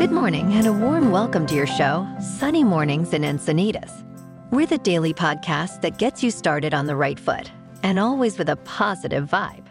Good morning and a warm welcome to your show, Sunny Mornings in Encinitas. We're the daily podcast that gets you started on the right foot and always with a positive vibe.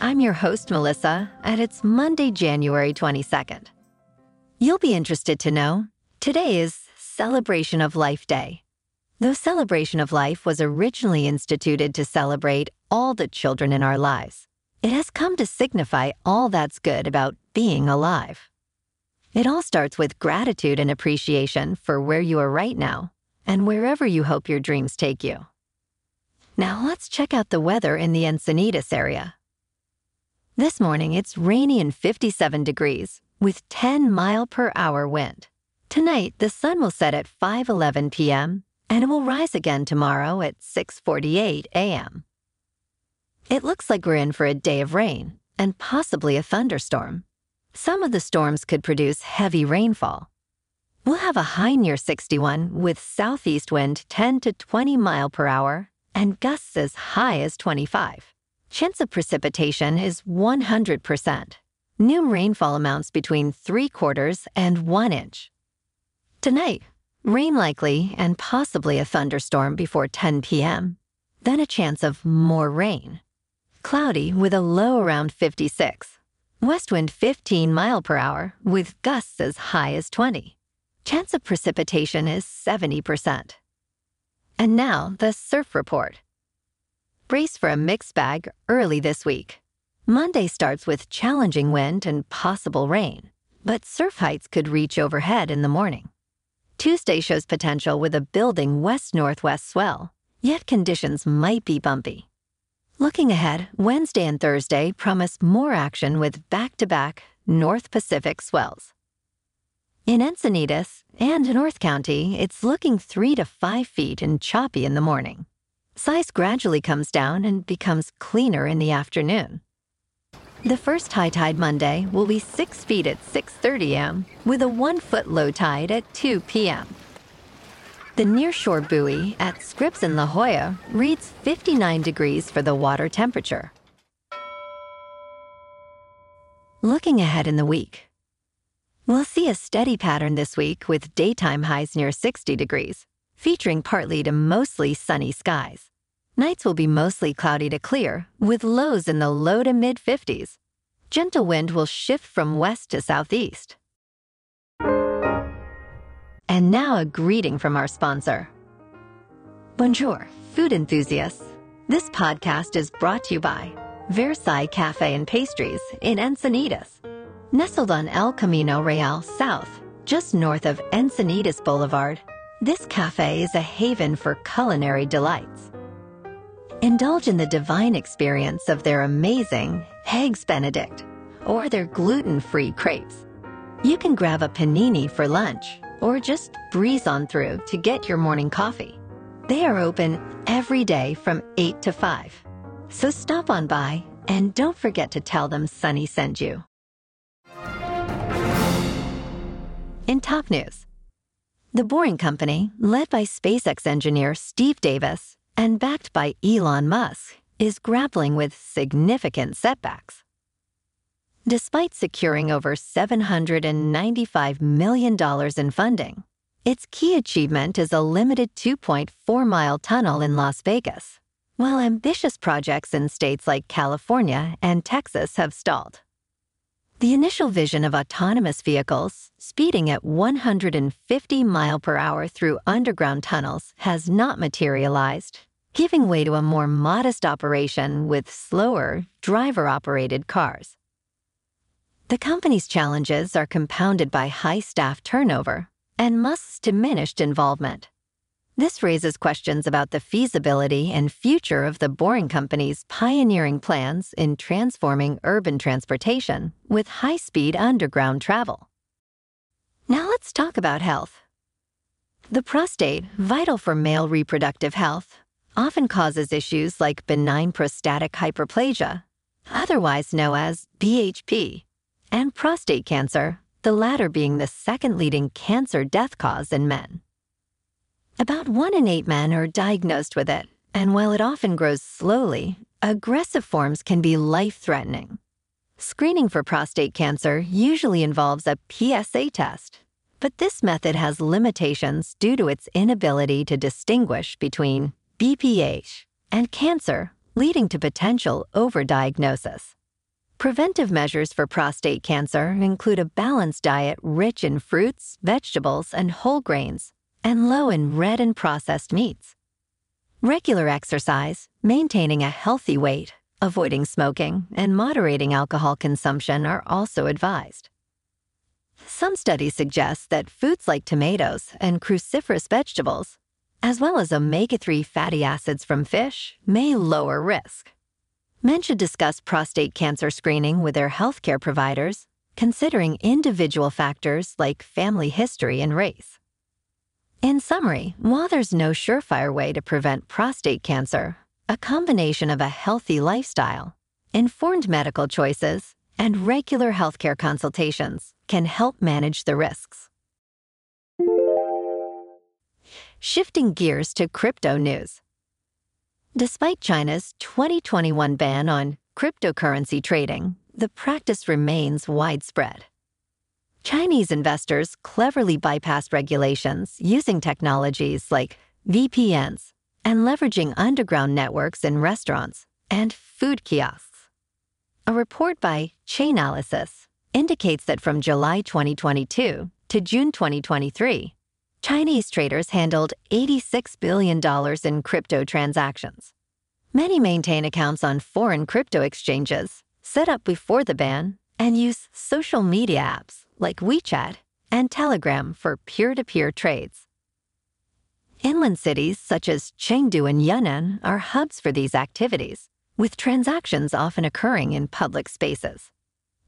I'm your host, Melissa, and it's Monday, January 22nd. You'll be interested to know today is Celebration of Life Day. Though Celebration of Life was originally instituted to celebrate all the children in our lives, it has come to signify all that's good about being alive. It all starts with gratitude and appreciation for where you are right now and wherever you hope your dreams take you. Now let's check out the weather in the Encinitas area. This morning it's rainy and 57 degrees with 10 mile per hour wind. Tonight the sun will set at 5:11 p.m. and it will rise again tomorrow at 6:48 a.m. It looks like we're in for a day of rain and possibly a thunderstorm. Some of the storms could produce heavy rainfall. We'll have a high near 61 with southeast wind 10 to 20 mile per hour and gusts as high as 25. Chance of precipitation is 100%. New rainfall amounts between 3 quarters and 1 inch. Tonight, rain likely and possibly a thunderstorm before 10 p.m., then a chance of more rain. Cloudy with a low around 56. West wind 15 mile per hour with gusts as high as 20. Chance of precipitation is 70%. And now the surf report. Brace for a mixed bag early this week. Monday starts with challenging wind and possible rain, but surf heights could reach overhead in the morning. Tuesday shows potential with a building west northwest swell, yet conditions might be bumpy. Looking ahead, Wednesday and Thursday promise more action with back to back North Pacific swells. In Encinitas and North County, it's looking three to five feet and choppy in the morning. Size gradually comes down and becomes cleaner in the afternoon. The first high tide Monday will be 6 feet at 6:30 a.m. with a 1 foot low tide at 2 p.m. The nearshore buoy at Scripps in La Jolla reads 59 degrees for the water temperature. Looking ahead in the week, we'll see a steady pattern this week with daytime highs near 60 degrees, featuring partly to mostly sunny skies. Nights will be mostly cloudy to clear, with lows in the low to mid 50s. Gentle wind will shift from west to southeast. And now a greeting from our sponsor. Bonjour, food enthusiasts. This podcast is brought to you by Versailles Cafe and Pastries in Encinitas. Nestled on El Camino Real South, just north of Encinitas Boulevard, this cafe is a haven for culinary delights. Indulge in the divine experience of their amazing Eggs Benedict or their gluten free crepes. You can grab a panini for lunch or just breeze on through to get your morning coffee. They are open every day from 8 to 5. So stop on by and don't forget to tell them Sunny sent you. In top news, the Boring Company, led by SpaceX engineer Steve Davis and backed by Elon Musk, is grappling with significant setbacks. Despite securing over $795 million in funding, its key achievement is a limited 2.4 mile tunnel in Las Vegas, while ambitious projects in states like California and Texas have stalled. The initial vision of autonomous vehicles speeding at 150 mile per hour through underground tunnels has not materialized, giving way to a more modest operation with slower, driver operated cars. The company's challenges are compounded by high staff turnover and Musk's diminished involvement. This raises questions about the feasibility and future of the Boring Company's pioneering plans in transforming urban transportation with high speed underground travel. Now let's talk about health. The prostate, vital for male reproductive health, often causes issues like benign prostatic hyperplasia, otherwise known as BHP and prostate cancer, the latter being the second leading cancer death cause in men. About one in eight men are diagnosed with it, and while it often grows slowly, aggressive forms can be life threatening. Screening for prostate cancer usually involves a PSA test, but this method has limitations due to its inability to distinguish between BPH and cancer, leading to potential overdiagnosis. Preventive measures for prostate cancer include a balanced diet rich in fruits, vegetables, and whole grains, and low in red and processed meats. Regular exercise, maintaining a healthy weight, avoiding smoking, and moderating alcohol consumption are also advised. Some studies suggest that foods like tomatoes and cruciferous vegetables, as well as omega 3 fatty acids from fish, may lower risk. Men should discuss prostate cancer screening with their healthcare providers, considering individual factors like family history and race. In summary, while there's no surefire way to prevent prostate cancer, a combination of a healthy lifestyle, informed medical choices, and regular healthcare consultations can help manage the risks. Shifting gears to crypto news. Despite China's 2021 ban on cryptocurrency trading, the practice remains widespread. Chinese investors cleverly bypassed regulations using technologies like VPNs and leveraging underground networks in restaurants and food kiosks. A report by Chainalysis indicates that from July 2022 to June 2023, Chinese traders handled $86 billion in crypto transactions. Many maintain accounts on foreign crypto exchanges set up before the ban and use social media apps like WeChat and Telegram for peer to peer trades. Inland cities such as Chengdu and Yunnan are hubs for these activities, with transactions often occurring in public spaces.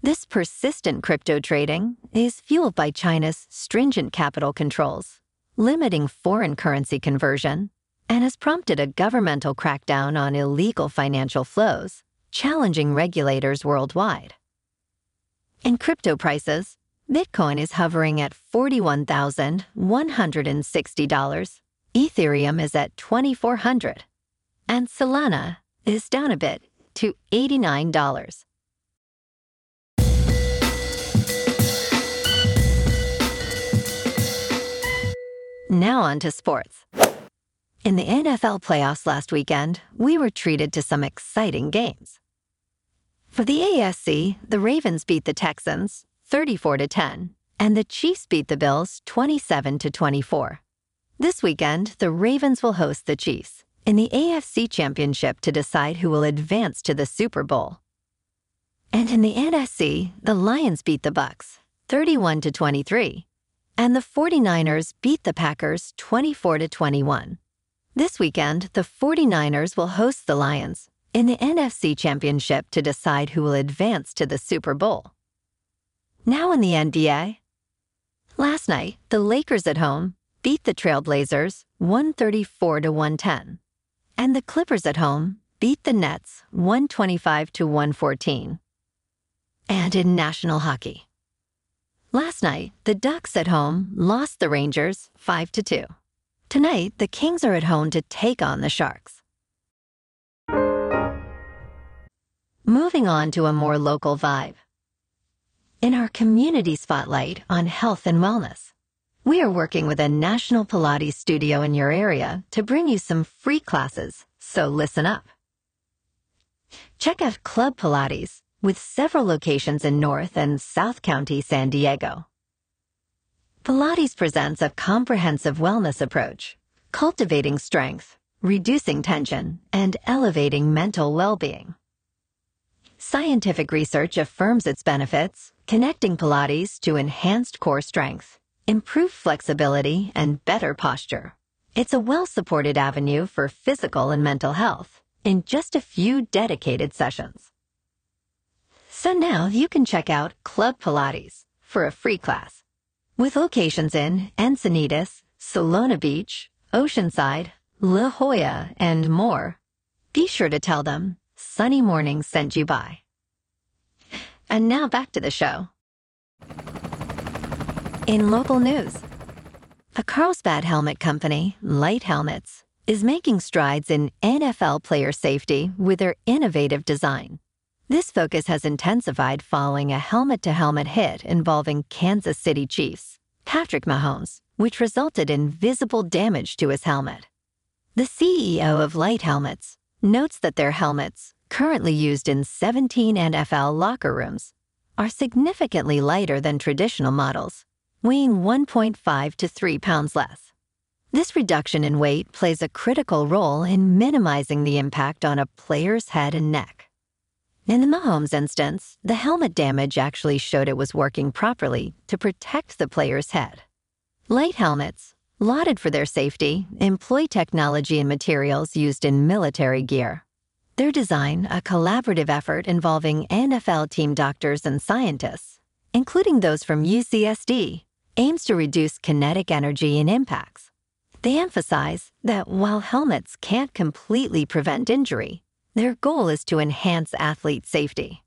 This persistent crypto trading is fueled by China's stringent capital controls, limiting foreign currency conversion, and has prompted a governmental crackdown on illegal financial flows, challenging regulators worldwide. In crypto prices, Bitcoin is hovering at $41,160, Ethereum is at 2400 and Solana is down a bit to $89. Now on to sports. In the NFL playoffs last weekend, we were treated to some exciting games. For the AFC, the Ravens beat the Texans 34 to 10, and the Chiefs beat the Bills 27 to 24. This weekend, the Ravens will host the Chiefs in the AFC Championship to decide who will advance to the Super Bowl. And in the NFC, the Lions beat the Bucs 31 to 23 and the 49ers beat the Packers 24 to 21. This weekend, the 49ers will host the Lions in the NFC Championship to decide who will advance to the Super Bowl. Now in the NBA. Last night, the Lakers at home beat the Trailblazers 134 to 110, and the Clippers at home beat the Nets 125 to 114. And in national hockey, Last night, the Ducks at home lost the Rangers 5 to 2. Tonight, the Kings are at home to take on the Sharks. Moving on to a more local vibe. In our community spotlight on health and wellness, we are working with a national Pilates studio in your area to bring you some free classes, so listen up. Check out Club Pilates with several locations in North and South County, San Diego. Pilates presents a comprehensive wellness approach, cultivating strength, reducing tension, and elevating mental well-being. Scientific research affirms its benefits, connecting Pilates to enhanced core strength, improved flexibility, and better posture. It's a well-supported avenue for physical and mental health in just a few dedicated sessions. So now you can check out Club Pilates for a free class. With locations in Encinitas, Solana Beach, Oceanside, La Jolla, and more, be sure to tell them Sunny Morning sent you by. And now back to the show. In local news, a Carlsbad helmet company, Light Helmets, is making strides in NFL player safety with their innovative design. This focus has intensified following a helmet to helmet hit involving Kansas City Chiefs, Patrick Mahomes, which resulted in visible damage to his helmet. The CEO of Light Helmets notes that their helmets, currently used in 17 NFL locker rooms, are significantly lighter than traditional models, weighing 1.5 to 3 pounds less. This reduction in weight plays a critical role in minimizing the impact on a player's head and neck. In the Mahomes instance, the helmet damage actually showed it was working properly to protect the player's head. Light helmets, lauded for their safety, employ technology and materials used in military gear. Their design, a collaborative effort involving NFL team doctors and scientists, including those from UCSD, aims to reduce kinetic energy and impacts they emphasize that while helmets can't completely prevent injury, their goal is to enhance athlete safety.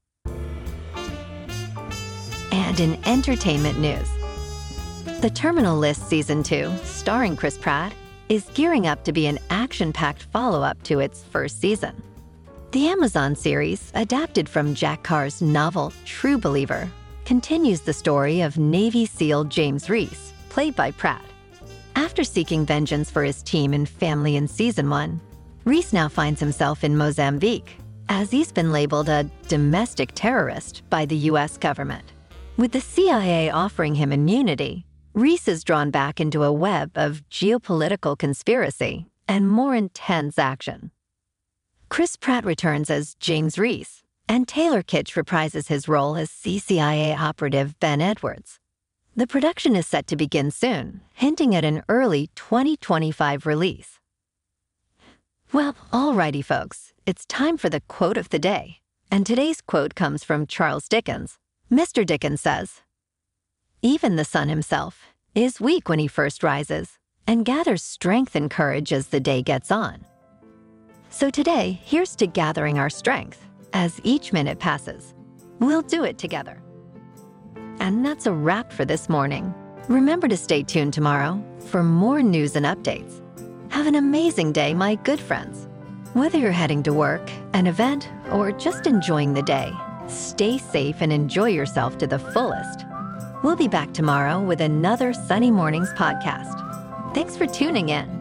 And in entertainment news, The Terminal List Season 2, starring Chris Pratt, is gearing up to be an action packed follow up to its first season. The Amazon series, adapted from Jack Carr's novel True Believer, continues the story of Navy SEAL James Reese, played by Pratt after seeking vengeance for his team and family in season one, Reese now finds himself in Mozambique, as he's been labeled a domestic terrorist by the US government. With the CIA offering him immunity, Reese is drawn back into a web of geopolitical conspiracy and more intense action. Chris Pratt returns as James Reese, and Taylor Kitsch reprises his role as CCIA operative Ben Edwards. The production is set to begin soon, hinting at an early 2025 release. Well, alrighty, folks, it's time for the quote of the day. And today's quote comes from Charles Dickens. Mr. Dickens says, Even the sun himself is weak when he first rises and gathers strength and courage as the day gets on. So today, here's to gathering our strength as each minute passes. We'll do it together. And that's a wrap for this morning. Remember to stay tuned tomorrow for more news and updates. Have an amazing day, my good friends. Whether you're heading to work, an event, or just enjoying the day, stay safe and enjoy yourself to the fullest. We'll be back tomorrow with another Sunny Mornings podcast. Thanks for tuning in.